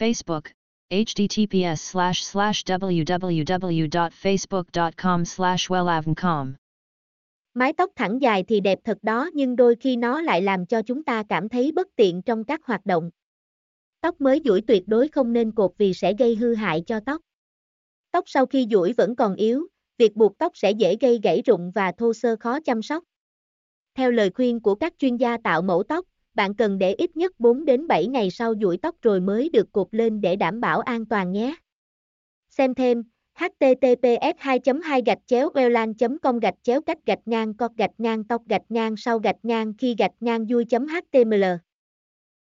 Facebook, https slash slash www.facebook.com slash wellavncom. Mái tóc thẳng dài thì đẹp thật đó nhưng đôi khi nó lại làm cho chúng ta cảm thấy bất tiện trong các hoạt động. Tóc mới duỗi tuyệt đối không nên cột vì sẽ gây hư hại cho tóc. Tóc sau khi duỗi vẫn còn yếu, việc buộc tóc sẽ dễ gây gãy rụng và thô sơ khó chăm sóc. Theo lời khuyên của các chuyên gia tạo mẫu tóc, bạn cần để ít nhất 4 đến 7 ngày sau duỗi tóc rồi mới được cột lên để đảm bảo an toàn nhé. Xem thêm https 2 2 gạch chéo com gạch chéo cách gạch ngang cọc gạch ngang tóc gạch ngang sau gạch ngang khi gạch ngang vui html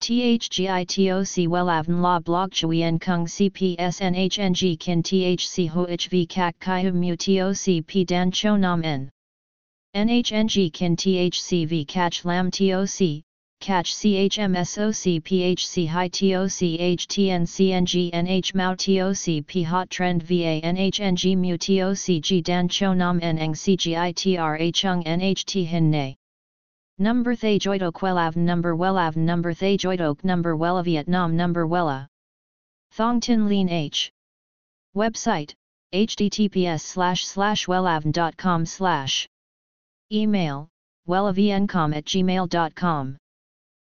THGITOC Welavn La Blog Chuyen Kung CPSNHNG Kin THC HOHV Kak Kai Mu TOC P Dan Cho Nam N NHNG Kin THCV Catch Lam TOC catch CHMSOC PHC High TOC HTN CNG Mao TOC P Hot Trend VA NHNG Mu TOC G Dan Cho Nam N Eng CGITRA Chung NHT Hin Nay. Number Thay Joidok Wellav Number Wellav Number Thay Joidok Number Wella Vietnam Number Wella Thong Tin Lean H. Website https slash slash wellavn.com slash. Email wellavncom at gmail.com